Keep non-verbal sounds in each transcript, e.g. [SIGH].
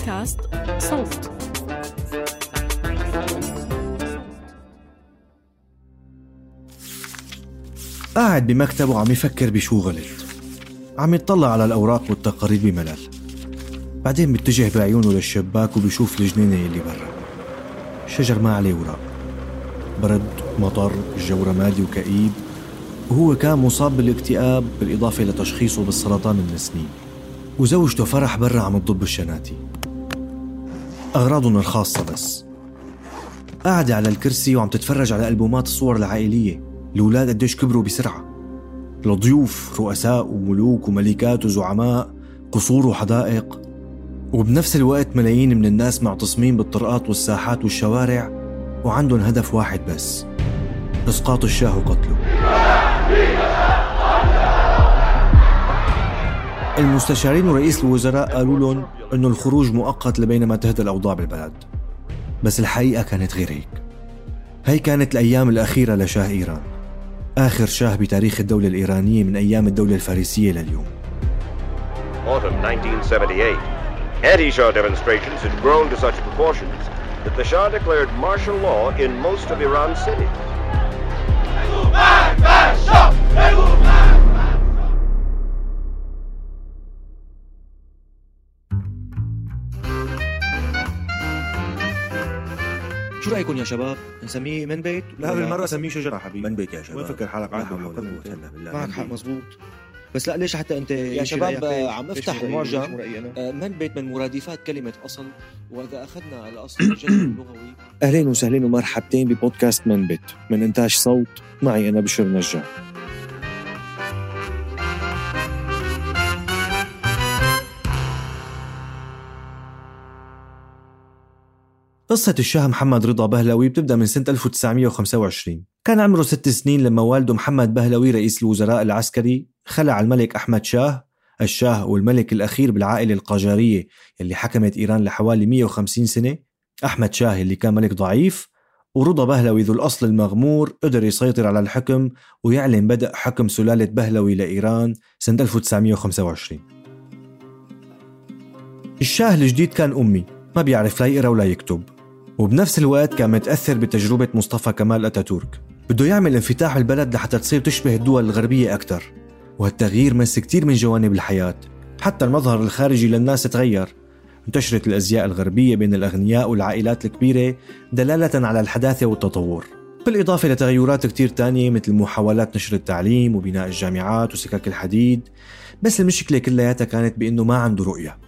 بودكاست صوت. قاعد بمكتبه عم يفكر بشو غلط. عم يطلع على الأوراق والتقارير بملل. بعدين بيتجه بعيونه للشباك وبيشوف الجنينة اللي برا. الشجر ما عليه وراق برد مطر الجو رمادي وكئيب. وهو كان مصاب بالاكتئاب بالإضافة لتشخيصه بالسرطان من سنين وزوجته فرح برا عم تضب الشناتي. أغراضهم الخاصة بس. قاعدة على الكرسي وعم تتفرج على ألبومات الصور العائلية الأولاد قديش كبروا بسرعة. الضيوف رؤساء وملوك وملكات وزعماء قصور وحدائق. وبنفس الوقت ملايين من الناس معتصمين بالطرقات والساحات والشوارع وعندهم هدف واحد بس. إسقاط الشاه وقتله. المستشارين ورئيس الوزراء قالوا لهم إنه الخروج مؤقت لبينما تهدى الأوضاع بالبلد بس الحقيقة كانت غير هيك هي كانت الأيام الأخيرة لشاه إيران آخر شاه بتاريخ الدولة الإيرانية من أيام الدولة الفارسية لليوم Autumn 1978. Anti-Shah demonstrations had grown to such proportions that the Shah declared martial law in most of Iran's cities. شو رأيكم يا شباب؟ نسميه من بيت لا بالمرة نسميه شجرة حبيبي. من بيت يا شباب. وين فكر حالك؟ بالله. معك حق. مزبوط بس لا ليش حتى أنت يا شباب، عم افتح؟ المعجم. آه، من بيت من مرادفات كلمة أصل. وإذا أخذنا على أصل الجذر [CLEARS THROAT] اللغوي أهلين وسهلين ومرحبتين ببودكاست من بيت. من إنتاج صوت معي أنا بشر نجار قصة الشاه محمد رضا بهلوي بتبدأ من سنة 1925 كان عمره ست سنين لما والده محمد بهلوي رئيس الوزراء العسكري خلع الملك أحمد شاه الشاه والملك الأخير بالعائلة القاجارية اللي حكمت إيران لحوالي 150 سنة أحمد شاه اللي كان ملك ضعيف ورضا بهلوي ذو الأصل المغمور قدر يسيطر على الحكم ويعلن بدء حكم سلالة بهلوي لإيران سنة 1925 الشاه الجديد كان أمي ما بيعرف لا يقرأ ولا يكتب. وبنفس الوقت كان متأثر بتجربة مصطفى كمال أتاتورك. بده يعمل انفتاح البلد لحتى تصير تشبه الدول الغربية أكثر وهالتغيير مس كتير من جوانب الحياة. حتى المظهر الخارجي للناس تغير. انتشرت الأزياء الغربية بين الأغنياء والعائلات الكبيرة دلالة على الحداثة والتطور. بالإضافة لتغيرات كتير تانية مثل محاولات نشر التعليم وبناء الجامعات وسكك الحديد بس المشكلة كلياتها كانت بأنه ما عنده رؤية.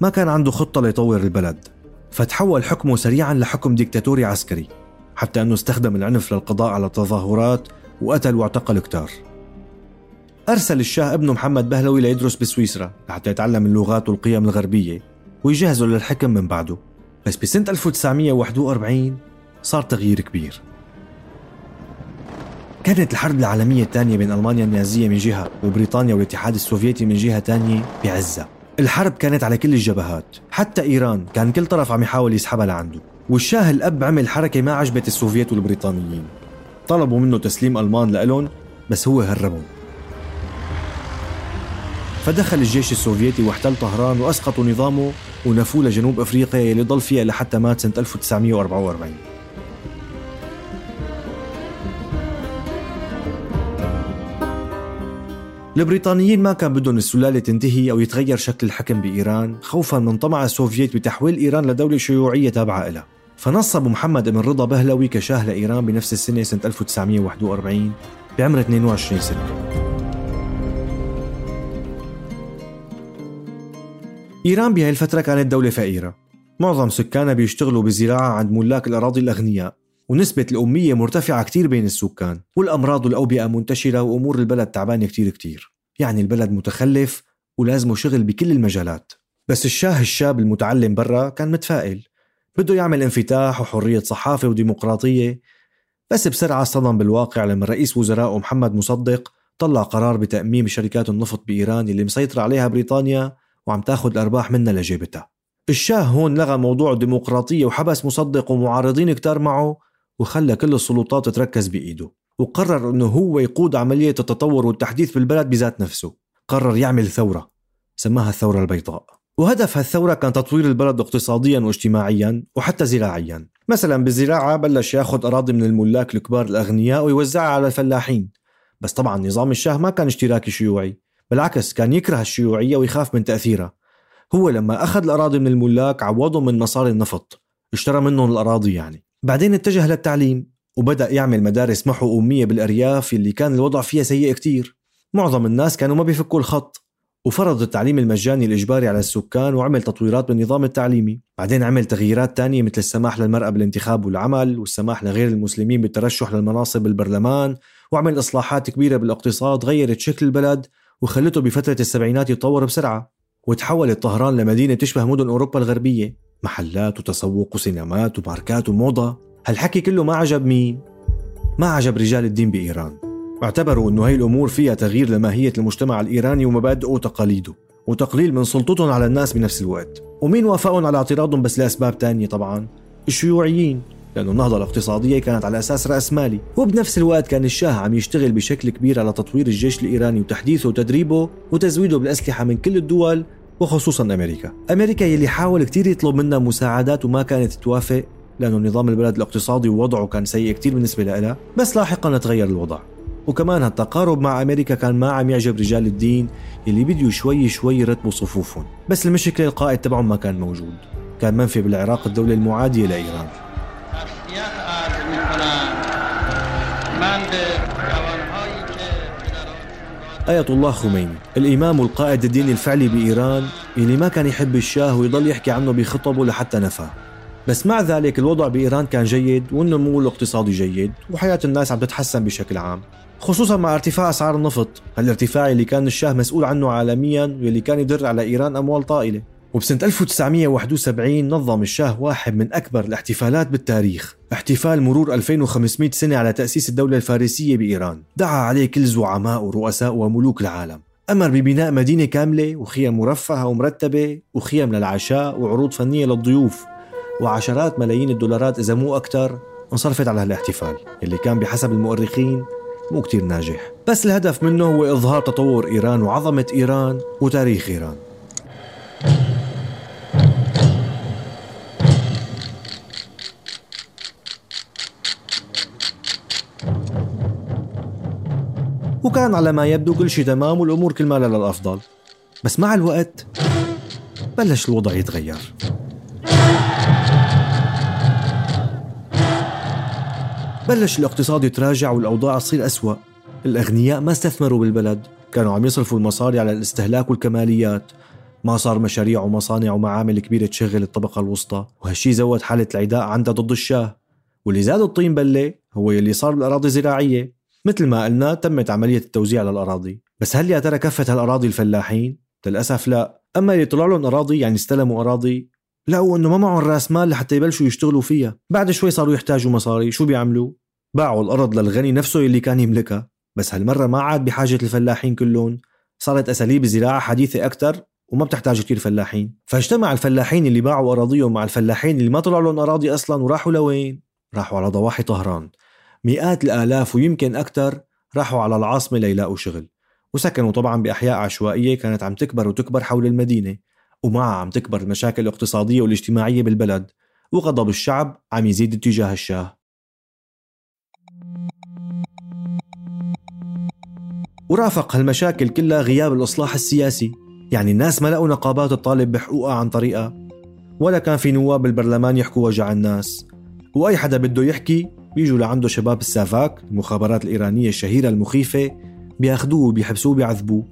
ما كان عنده خطة ليطور البلد. فتحول حكمه سريعا لحكم ديكتاتوري عسكري حتى أنه استخدم العنف للقضاء على التظاهرات وقتل واعتقل كتار. أرسل الشاه ابنه محمد بهلوي ليدرس بسويسرا لحتى يتعلم اللغات والقيم الغربية ويجهزه للحكم من بعده. بس بسنة 1941 صار تغيير كبير. كانت الحرب العالمية الثانية بين ألمانيا النازية من جهة وبريطانيا والاتحاد السوفيتي من جهة تانية بعزها. الحرب كانت على كل الجبهات حتى إيران كان كل طرف عم يحاول يسحبها لعنده والشاه الأب عمل حركة ما عجبت السوفيت والبريطانيين. طلبوا منه تسليم ألمان لإلهم بس هو هربهم. فدخل الجيش السوفيتي واحتل طهران وأسقطوا نظامه ونفوه لجنوب أفريقيا يلي ضل فيها لحتى مات سنة 1944 البريطانيين ما كان بدهم السلالة تنتهي أو يتغير شكل الحكم بإيران خوفا من طمع السوفييت بتحويل إيران لدولة شيوعية تابعة لها فنصب محمد بن رضا بهلوي كشاه لإيران بنفس السنة سنة 1941 بعمر 22 سنة. إيران بهاي الفترة كانت دولة فقيرة. معظم سكانها بيشتغلوا بزراعة عند ملاك الأراضي الأغنياء. ونسبة الأمية مرتفعة كتير بين السكان والأمراض والأوبئة منتشرة وأمور البلد تعبانة كتير كتير. يعني البلد متخلف ولازمه شغل بكل المجالات. بس الشاه الشاب المتعلم برا كان متفائل. بده يعمل انفتاح وحرية صحافة وديمقراطية. بس بسرعة اصطدم بالواقع لما رئيس وزرائه محمد مصدق طلع قرار بتأميم شركات النفط بإيران اللي مسيطرة عليها بريطانيا وعم تاخذ الأرباح منها لجيبتها. الشاه هون لغى موضوع الديمقراطية وحبس مصدق ومعارضين كتار معه وخلى كل السلطات تركز بإيده وقرر أنه هو يقود عملية التطور والتحديث بالبلد بذات نفسه. قرر يعمل ثورة سماها الثورة البيضاء. وهدف هالثورة كان تطوير البلد اقتصاديا واجتماعيا وحتى زراعيا. مثلا بالزراعة بلش يأخذ أراضي من الملاك الكبار الأغنياء ويوزعها على الفلاحين. بس طبعا نظام الشاه ما كان اشتراكي شيوعي بالعكس كان يكره الشيوعية ويخاف من تأثيرها. هو لما أخذ الأراضي من الملاك عوضهم من مصاري النفط اشترى منهم الأراضي يعني. بعدين اتجه للتعليم وبدأ يعمل مدارس محو أمية بالأرياف اللي كان الوضع فيها سيء كتير. معظم الناس كانوا ما بيفكوا الخط وفرض التعليم المجاني الإجباري على السكان وعمل تطويرات بالنظام التعليمي. بعدين عمل تغييرات تانية مثل السماح للمرأة بالانتخاب والعمل والسماح لغير المسلمين بالترشح للمناصب بالبرلمان وعمل إصلاحات كبيرة بالاقتصاد غيرت شكل البلد وخلته بفترة السبعينات يتطور بسرعة وتحولت طهران لمدينة تشبه مدن أوروبا الغربية. محلات وتسوق وسينمات وماركات وموضة. هالحكي كله ما عجب مين؟ ما عجب رجال الدين بإيران. اعتبروا أنه هاي الأمور فيها تغيير لماهية المجتمع الإيراني ومبادئه وتقاليده وتقليل من سلطتهم على الناس بنفس الوقت. ومين وافقهم على اعتراضهم بس لأسباب تانية طبعا؟ الشيوعيين لأنه النهضة الاقتصادية كانت على أساس رأسمالي وبنفس الوقت كان الشاه عم يشتغل بشكل كبير على تطوير الجيش الإيراني وتحديثه وتدريبه وتزويده بالأسلحة من كل الدول وخصوصا أمريكا. أمريكا يلي حاول كتير يطلب منا مساعدات وما كانت توافق لأنه نظام البلد الاقتصادي ووضعه كان سيء كتير بالنسبة لها بس لاحقا تغير الوضع. وكمان هالتقارب مع أمريكا كان ما عم يعجب رجال الدين يلي بديوا شوي شوي يرتبوا صفوفهم. بس المشكلة القائد تبعهم ما كان موجود. كان منفي بالعراق الدولة المعادية لإيران. آية الله خميني الإمام والقائد الديني الفعلي بإيران اللي ما كان يحب الشاه ويضل يحكي عنه بخطبه لحتى نفاه بس مع ذلك الوضع بإيران كان جيد والنمو الاقتصادي جيد وحياة الناس عم تتحسن بشكل عام. خصوصا مع ارتفاع أسعار النفط هالارتفاع اللي كان الشاه مسؤول عنه عالميا واللي كان يدر على إيران أموال طائلة. وبسنة 1971 نظم الشاه واحد من أكبر الاحتفالات بالتاريخ. احتفال مرور 2500 سنة على تأسيس الدولة الفارسية بإيران. دعا عليه كل زعماء ورؤساء وملوك العالم. أمر ببناء مدينة كاملة وخيم مرفهة ومرتبة وخيم للعشاء وعروض فنية للضيوف وعشرات ملايين الدولارات إذا مو أكثر انصرفت على هالاحتفال اللي كان بحسب المؤرخين مو كتير ناجح. بس الهدف منه هو إظهار تطور إيران وعظمة إيران وتاريخ إيران. وكان على ما يبدو كل شيء تمام والأمور كل ما للأفضل بس مع الوقت بلش الوضع يتغير. بلش الاقتصاد يتراجع والأوضاع تصير أسوأ. الأغنياء ما استثمروا بالبلد كانوا عم يصرفوا المصاري على الاستهلاك والكماليات. ما صار مشاريع ومصانع ومعامل كبيرة تشغل الطبقة الوسطى. وهالشي زود حالة العداء عندها ضد الشاه. واللي زاد الطين بلة هو يلي صار بالأراضي الزراعية. مثل ما قلنا تمت عملية التوزيع للأراضي بس هل يا ترى كفت هالأراضي الفلاحين؟ للأسف لا. أما اللي طلع لهم أراضي يعني استلموا أراضي لقوا إنه ما معهم رأس مال لحتى يبلشوا يشتغلوا فيها. بعد شوي صاروا يحتاجوا مصاري. شو بيعملوا؟ باعوا الأرض للغني نفسه اللي كان يملكها. بس هالمرة ما عاد بحاجة الفلاحين كلهم. صارت أساليب الزراعه حديثة أكثر وما بتحتاج كثير فلاحين. فاجتمع الفلاحين اللي باعوا أراضيهم مع الفلاحين اللي ما طلع لهم أراضي أصلا وراحوا لوين؟ راحوا على ضواحي طهران. مئات الآلاف ويمكن أكثر راحوا على العاصمة ليلاقوا شغل. وسكنوا طبعا بأحياء عشوائية كانت عم تكبر وتكبر حول المدينة ومعها عم تكبر المشاكل الاقتصادية والاجتماعية بالبلد وغضب الشعب عم يزيد تجاه الشاه. ورافق هالمشاكل كلها غياب الإصلاح السياسي. يعني الناس ما لقوا نقابات تطالب بحقوقها عن طريقها ولا كان في نواب بالبرلمان يحكوا وجع الناس. وأي حدا بده يحكي بيجوا لعنده شباب السافاك المخابرات الإيرانية الشهيرة المخيفة بياخدوه وبيحبسوه وبيعذبوه.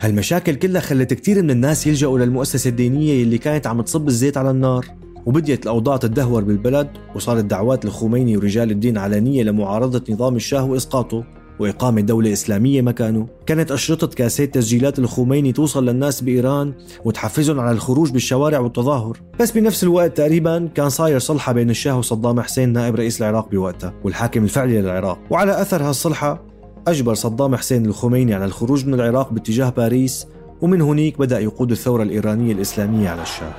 هالمشاكل كلها خلت كتير من الناس يلجأوا للمؤسسة الدينية اللي كانت عم تصب الزيت على النار. وبديت الأوضاع تدهور بالبلد وصارت دعوات الخميني ورجال الدين علنية لمعارضة نظام الشاه وإسقاطه. وإقامة دولة إسلامية مكانه كانت أشرطة كاسيت تسجيلات الخميني توصل للناس بإيران وتحفزهم على الخروج بالشوارع والتظاهر. بس بنفس الوقت تقريبا كان صاير صلحة بين الشاه وصدام حسين نائب رئيس العراق بوقتها والحاكم الفعلي للعراق. وعلى أثر هالصلحة أجبر صدام حسين الخميني على الخروج من العراق باتجاه باريس ومن هنيك بدأ يقود الثورة الإيرانية الإسلامية على الشاه.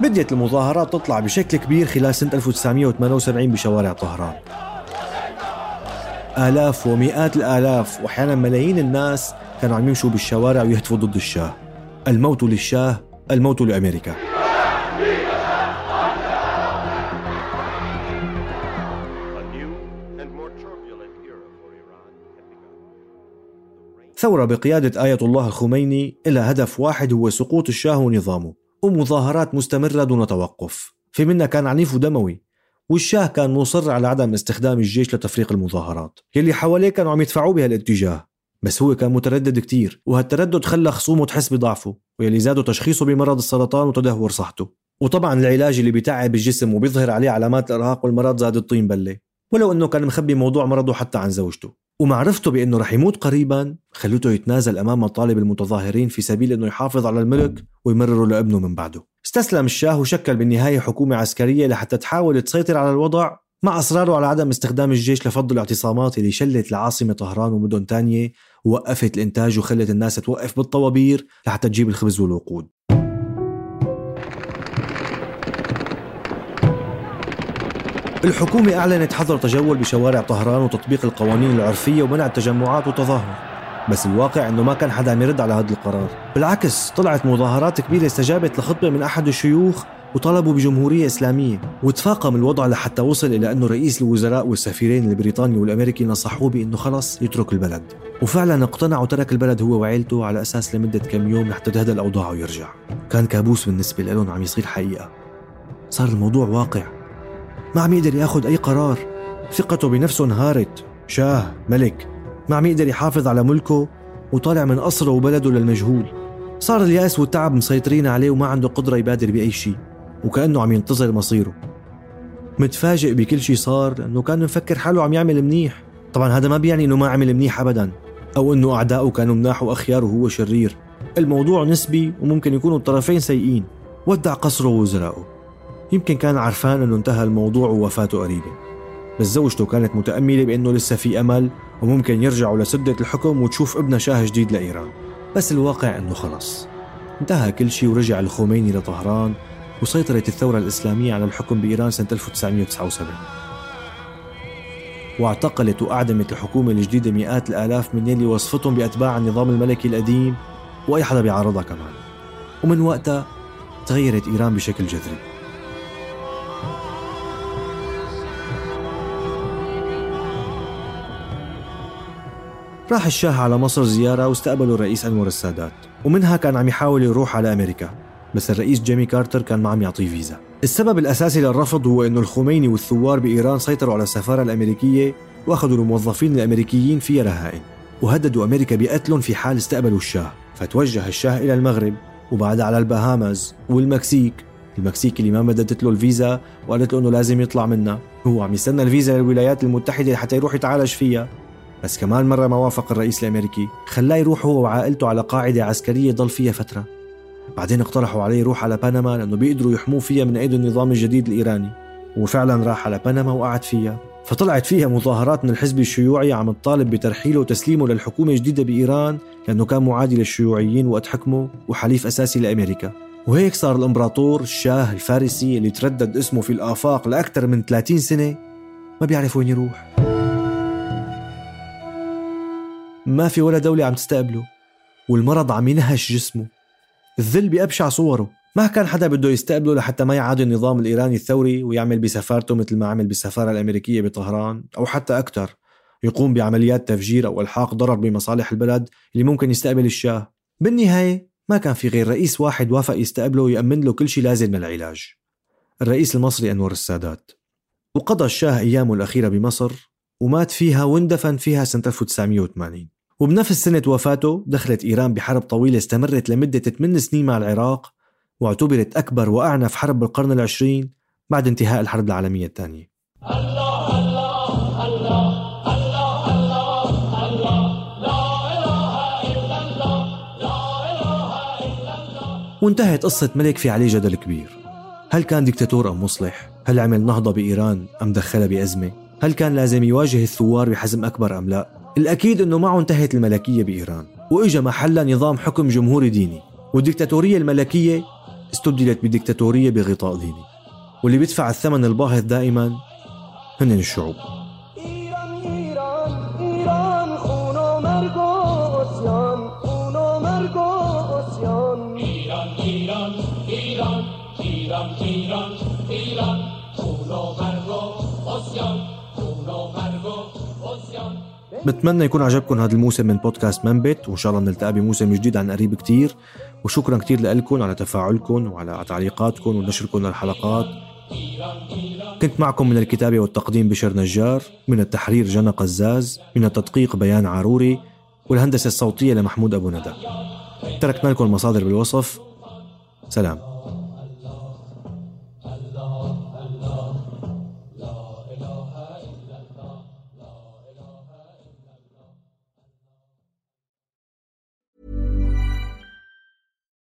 بديت المظاهرات تطلع بشكل كبير خلال سنة 1978 بشوارع طهران. آلاف ومئات الآلاف وأحيانا ملايين الناس كانوا عم يمشوا بالشوارع ويهتفوا ضد الشاه. الموت للشاه الموت لأمريكا. ثورة بقيادة آية الله الخميني إلى هدف واحد هو سقوط الشاه ونظامه. ومظاهرات مستمرة دون توقف. في منها كان عنيف ودموي والشاه كان مصر على عدم استخدام الجيش لتفريق المظاهرات. يلي حواليه كانوا عم يدفعوا بهالاتجاه بس هو كان متردد كتير وهالتردد خلى خصومه تحس بضعفه ويلي زادوا تشخيصه بمرض السرطان وتدهور صحته. وطبعا العلاج اللي بيتعب الجسم وبيظهر عليه علامات الإرهاق والمرض زاد الطين بلة. ولو إنه كان مخبي موضوع مرضه حتى عن زوجته. ومعرفته بأنه رح يموت قريبا خلته يتنازل أمام مطالب المتظاهرين في سبيل إنه يحافظ على الملك ويمرره لابنه من بعده. استسلم الشاه وشكل بالنهاية حكومة عسكرية لحتى تحاول تسيطر على الوضع مع اصراره على عدم استخدام الجيش لفض الاعتصامات اللي شلت العاصمه طهران ومدن تانية ووقفت الإنتاج وخلت الناس توقف بالطوابير لحتى تجيب الخبز والوقود. الحكومة أعلنت حظر تجول بشوارع طهران وتطبيق القوانين العرفية ومنع التجمعات والتظاهر. بس الواقع إنه ما كان حدا عم يرد على هذا القرار. بالعكس طلعت مظاهرات كبيرة استجابت لخطبة من أحد الشيوخ وطلبوا بجمهورية إسلامية. وتفاقم الوضع لحتى وصل إلى أنه رئيس الوزراء والسفيرين البريطاني والأمريكي نصحوه بأنه خلص يترك البلد. وفعلا اقتنع وترك البلد هو وعيلته على أساس لمدة كم يوم لحتى تهدى الأوضاع ويرجع. كان كابوس بالنسبة لهم عم يصير حقيقة. صار الموضوع واقع. ما عم يقدر ياخذ أي قرار؟ ثقته بنفسه انهارت. شاه ملك. ما عم يقدر يحافظ على ملكه وطالع من قصره وبلده للمجهول؟ صار اليأس والتعب مسيطرين عليه وما عنده قدرة يبادر بأي شيء وكأنه عم ينتظر مصيره. متفاجئ بكل شيء صار لأنه كان مفكر حاله عم يعمل منيح. طبعا هذا ما بيعني أنه ما عمل منيح أبدا أو أنه أعداؤه كانوا مناح وأخيار وهو شرير. الموضوع نسبي وممكن يكونوا الطرفين سيئين. ودع قصره ووزرائه يمكن كان عرفان انه انتهى الموضوع ووفاته قريبة بس زوجته كانت متأملة بأنه لسه في أمل وممكن يرجعوا لسدة الحكم وتشوف ابنها شاه جديد لإيران بس الواقع أنه خلص. انتهى كل شيء ورجع الخميني لطهران وسيطرت الثورة الإسلامية على الحكم بإيران سنة 1979 واعتقلت وأعدمت الحكومة الجديدة مئات الآلاف من يلي وصفتهم بأتباع النظام الملكي القديم وأي حدا بيعارضها كمان. ومن وقتها تغيرت إيران بشكل جذري. راح الشاه على مصر زيارة واستقبله الرئيس أنور السادات ومنها كان عم يحاول يروح على أمريكا بس الرئيس جيمي كارتر كان ما عم يعطيه فيزا. السبب الأساسي للرفض هو أنه الخميني والثوار بإيران سيطروا على السفارة الأمريكية وأخذوا الموظفين الأمريكيين فيها رهائن وهددوا أمريكا بقتلهم في حال استقبلوا الشاه. فتوجه الشاه إلى المغرب وبعدها على البهامز والمكسيك. المكسيك اللي ما مددت له الفيزا وقالت له إنه لازم يطلع منها هو عم يستنى الفيزا للولايات المتحدة حتى يروح يتعالج فيها. بس كمان مرة ما وافق الرئيس الأمريكي خلاه يروح هو وعائلته على قاعدة عسكرية ضل فيها فترة. بعدين اقترحوا عليه يروح على بنما لأنه بيقدروا يحموه فيها من أيدي النظام الجديد الإيراني. وفعلا راح على بنما وقعد فيها. فطلعت فيها مظاهرات من الحزب الشيوعي عم تطالب بترحيله وتسليمه للحكومة الجديدة بإيران لأنه كان معادي للشيوعيين وقت حكمه وحليف أساسي لأمريكا. وهيك صار الإمبراطور الشاه الفارسي اللي تردد اسمه في الآفاق لأكثر من 30 سنة ما بيعرف وين يروح. ما في ولا دولة عم تستقبله والمرض عم ينهش جسمه. الذل بأبشع صوره. ما كان حدا بده يستقبله لحتى ما يعادي النظام الإيراني الثوري ويعمل بسفارته مثل ما عمل بالسفارة الأمريكية بطهران أو حتى أكثر يقوم بعمليات تفجير أو إلحاق ضرر بمصالح البلد اللي ممكن يستقبل الشاه. بالنهاية ما كان في غير رئيس واحد وافق يستقبله ويأمن له كل شيء لازم للعلاج. الرئيس المصري أنور السادات. وقضى الشاه أيامه الأخيرة بمصر ومات فيها واندفن فيها سنة 1980 وبنفس سنة وفاته دخلت إيران بحرب طويلة استمرت لمدة 8 سنين مع العراق واعتبرت أكبر وأعنف حرب بالقرن العشرين بعد انتهاء الحرب العالمية الثانية الله الله الله وانتهت قصة ملك في عليه جدل كبير هل كان دكتاتور أم مصلح؟ هل عمل نهضة بإيران أم دخلها بأزمة؟ هل كان لازم يواجه الثوار بحزم أكبر أم لا؟ الأكيد أنه معه انتهت الملكية بإيران وإجا محلها نظام حكم جمهوري ديني والدكتاتورية الملكية استبدلت بدكتاتورية بغطاء ديني واللي بيدفع الثمن الباهظ دائما هن الشعوب. بتمنى يكون عجبكم هذا الموسم من بودكاست منبت وإن شاء الله بنلتقي بموسم جديد عن قريب كتير. وشكرا كتير لكم على تفاعلكم وعلى تعليقاتكم ونشركم للحلقات. كنت معكم من الكتابة والتقديم بشر نجار من التحرير جنى قزاز من التدقيق بيان عاروري والهندسة الصوتية لمحمود أبو ندى. تركنا لكم المصادر بالوصف. سلام.